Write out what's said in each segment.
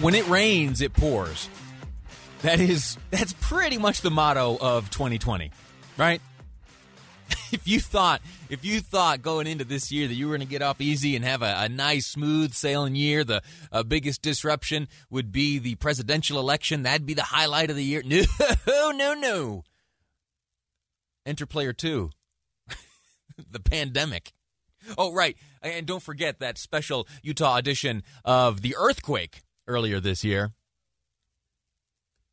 When it rains, it pours. That is that's pretty much the motto of 2020, right? if you thought if you thought going into this year that you were going to get off easy and have a, a nice smooth sailing year, the uh, biggest disruption would be the presidential election. That'd be the highlight of the year. No, no, no. Enter player two, the pandemic. Oh, right, and don't forget that special Utah edition of the earthquake earlier this year.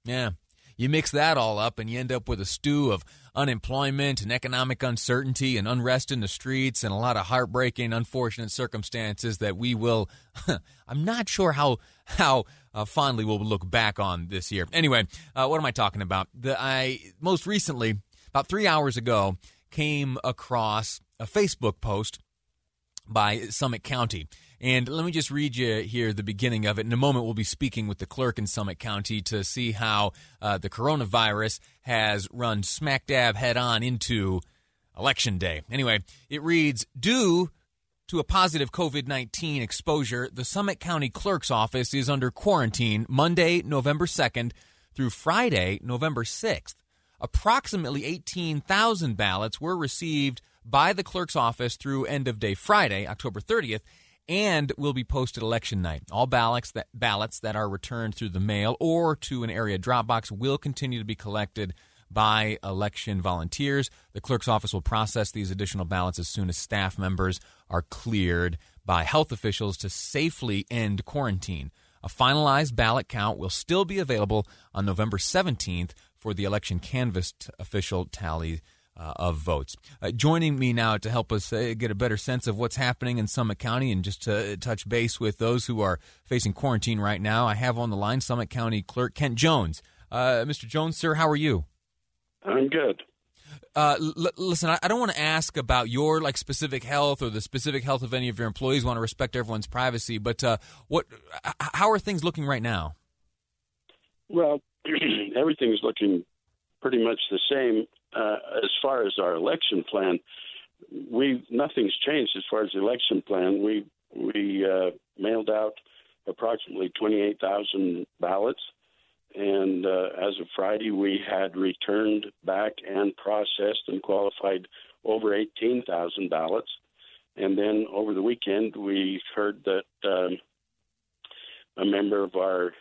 Yeah, you mix that all up and you end up with a stew of unemployment and economic uncertainty and unrest in the streets and a lot of heartbreaking, unfortunate circumstances that we will. I'm not sure how how uh, fondly we'll look back on this year. Anyway, uh, what am I talking about? The, I most recently, about three hours ago, came across a Facebook post by Summit County. And let me just read you here the beginning of it. In a moment, we'll be speaking with the clerk in Summit County to see how uh, the coronavirus has run smack dab head on into Election Day. Anyway, it reads Due to a positive COVID 19 exposure, the Summit County Clerk's Office is under quarantine Monday, November 2nd through Friday, November 6th. Approximately 18,000 ballots were received by the clerk's office through end of day Friday, October 30th, and will be posted election night. All ballots that ballots that are returned through the mail or to an area drop box will continue to be collected by election volunteers. The clerk's office will process these additional ballots as soon as staff members are cleared by health officials to safely end quarantine. A finalized ballot count will still be available on November 17th for the election canvassed official tally uh, of votes. Uh, joining me now to help us uh, get a better sense of what's happening in Summit County and just to touch base with those who are facing quarantine right now, I have on the line Summit County Clerk Kent Jones. Uh, Mr. Jones, sir, how are you? I'm good. Uh, l- listen, I, I don't want to ask about your like specific health or the specific health of any of your employees. want to respect everyone's privacy, but uh, what? How are things looking right now? Well, everything's looking pretty much the same uh, as far as our election plan, we nothing's changed as far as the election plan. We we uh, mailed out approximately 28,000 ballots, and uh, as of Friday, we had returned back and processed and qualified over 18,000 ballots. And then over the weekend, we heard that um, a member of our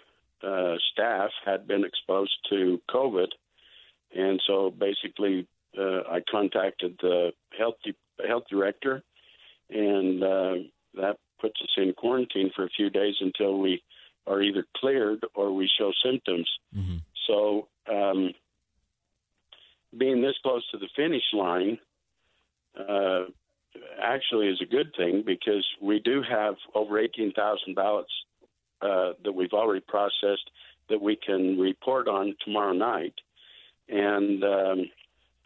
uh, staff had been exposed to COVID and so basically, uh, I contacted the health di- health director, and uh, that puts us in quarantine for a few days until we are either cleared or we show symptoms. Mm-hmm. So, um, being this close to the finish line uh, actually is a good thing because we do have over 18,000 ballots uh, that we've already processed that we can report on tomorrow night and um,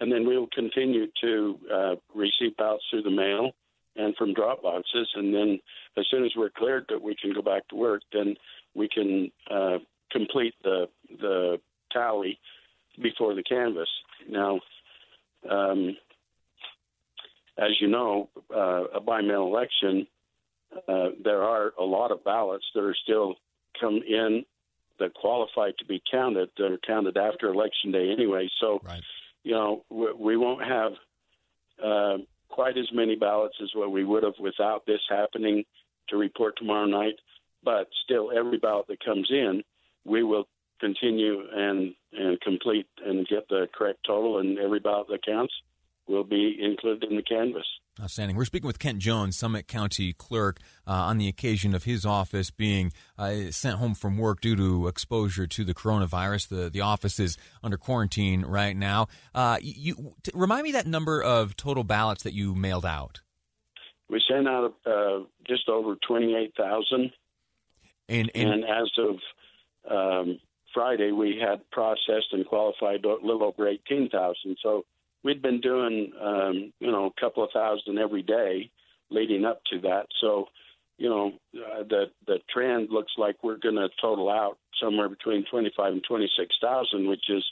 and then we will continue to uh, receive ballots through the mail and from drop boxes. And then as soon as we're cleared that we can go back to work, then we can uh, complete the the tally before the canvass. Now, um, as you know, uh, a by mail election, uh, there are a lot of ballots that are still come in that qualify to be counted that are counted after election day anyway. So, right. you know, we, we won't have uh, quite as many ballots as what we would have without this happening to report tomorrow night. But still, every ballot that comes in, we will continue and and complete and get the correct total, and every ballot that counts will be included in the canvas. Outstanding. We're speaking with Kent Jones, Summit County Clerk, uh, on the occasion of his office being uh, sent home from work due to exposure to the coronavirus. The the office is under quarantine right now. Uh, you t- remind me that number of total ballots that you mailed out. We sent out uh, just over twenty eight thousand, and, and, and as of um, Friday we had processed and qualified a little over 18,000. So we'd been doing, um, you know, a couple of thousand every day leading up to that. So, you know, uh, the the trend looks like we're going to total out somewhere between 25 and 26,000, which is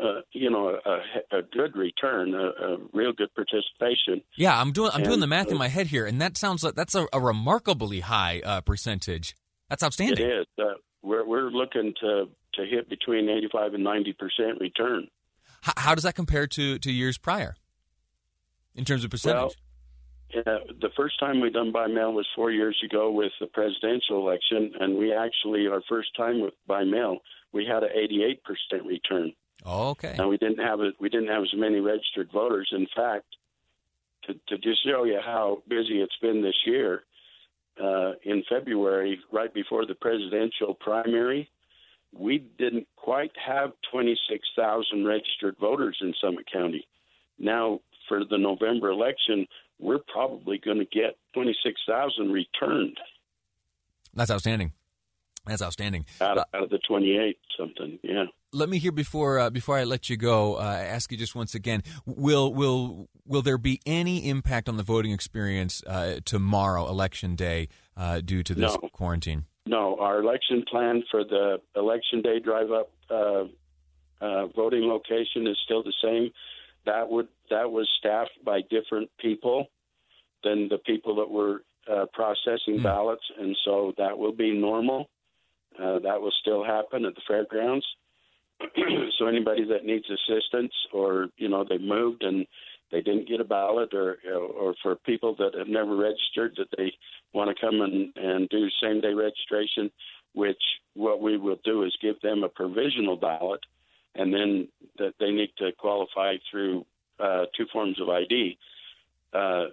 uh, you know, a, a good return, a, a, real good participation. Yeah, I'm doing I'm and, doing the math in my head here, and that sounds like that's a, a remarkably high uh, percentage. That's outstanding. It is. Uh, we're we're looking to to hit between 85 and 90 percent return. How, how, does that compare to to years prior in terms of percentage? Well, uh, the first time we done by mail was four years ago with the presidential election, and we actually our first time with by mail we had an 88 percent return. Oh, okay. And we didn't have a, we didn't have as many registered voters. In fact, to, to just show you how busy it's been this year, uh, in February, right before the presidential primary, we didn't quite have 26,000 registered voters in Summit County. Now, for the November election, we're probably going to get 26,000 returned. That's outstanding. That's outstanding. Out of, uh, out of the 28 something, yeah. Let me hear before uh, before I let you go. Uh, ask you just once again: Will will will there be any impact on the voting experience uh, tomorrow, election day, uh, due to this no. quarantine? No, our election plan for the election day drive up uh, voting location is still the same. That would that was staffed by different people than the people that were processing mm. ballots, and so that will be normal. Uh, that will still happen at the fairgrounds. so anybody that needs assistance, or you know they moved and they didn't get a ballot, or or for people that have never registered that they want to come and and do same day registration, which what we will do is give them a provisional ballot, and then that they need to qualify through uh, two forms of ID. Uh,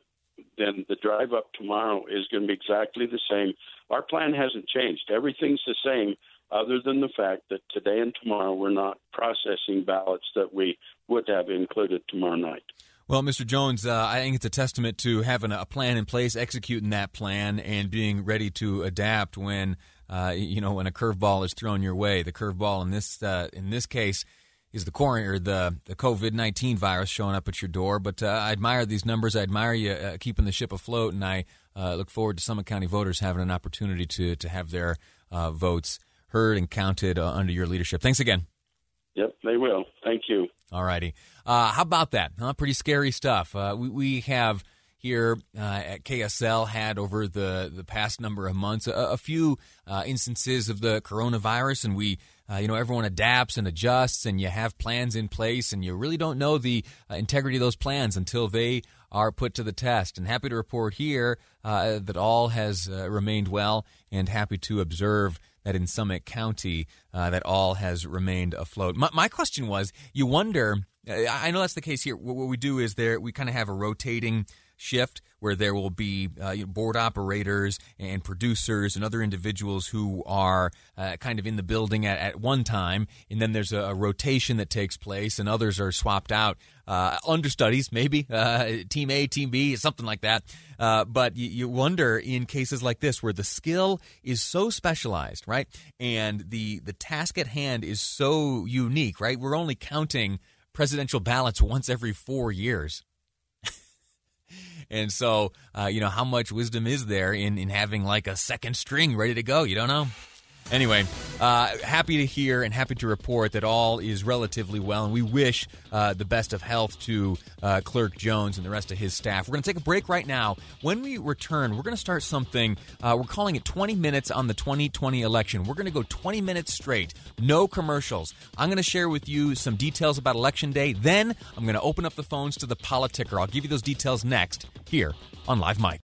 then the drive up tomorrow is going to be exactly the same. Our plan hasn't changed. Everything's the same, other than the fact that today and tomorrow we're not processing ballots that we would have included tomorrow night. Well, Mr. Jones, uh, I think it's a testament to having a plan in place, executing that plan, and being ready to adapt when uh, you know when a curveball is thrown your way. The curveball in this uh, in this case is the or the the COVID nineteen virus showing up at your door. But uh, I admire these numbers. I admire you uh, keeping the ship afloat, and I uh, look forward to Summit County voters having an opportunity to to have their votes heard and counted under your leadership. Thanks again. Yep, they will. Thank you. All righty. Uh, how about that? Huh? Pretty scary stuff. we we have here uh, at KSL had over the, the past number of months a, a few uh, instances of the coronavirus, and we uh, you know, everyone adapts and adjusts, and you have plans in place, and you really don't know the uh, integrity of those plans until they are put to the test. And happy to report here uh, that all has uh, remained well, and happy to observe that in Summit County uh, that all has remained afloat. My, my question was, you wonder. I know that's the case here. What we do is there we kind of have a rotating shift where there will be uh, board operators and producers and other individuals who are uh, kind of in the building at, at one time, and then there's a, a, rotation that takes place, and others are swapped out. Uh, understudies, maybe uh, team A, team B, something like that. Uh, but you, you wonder in cases like this where the skill is so specialized, right, and the the task at hand is so unique, right? We're only counting presidential ballots once every four years. And so, uh, you know, how much wisdom is there in, in having like a second string ready to go? You don't know. Anyway, uh, happy to hear and happy to report that all is relatively well, and we wish uh, the best of health to uh, Clerk Jones and the rest of his staff. We're going to take a break right now. When we return, we're going to start something. Uh, we're calling it 20 minutes on the 2020 election. We're going to go 20 minutes straight, no commercials. I'm going to share with you some details about Election Day. Then I'm going to open up the phones to the politicker. I'll give you those details next here on Live Mic.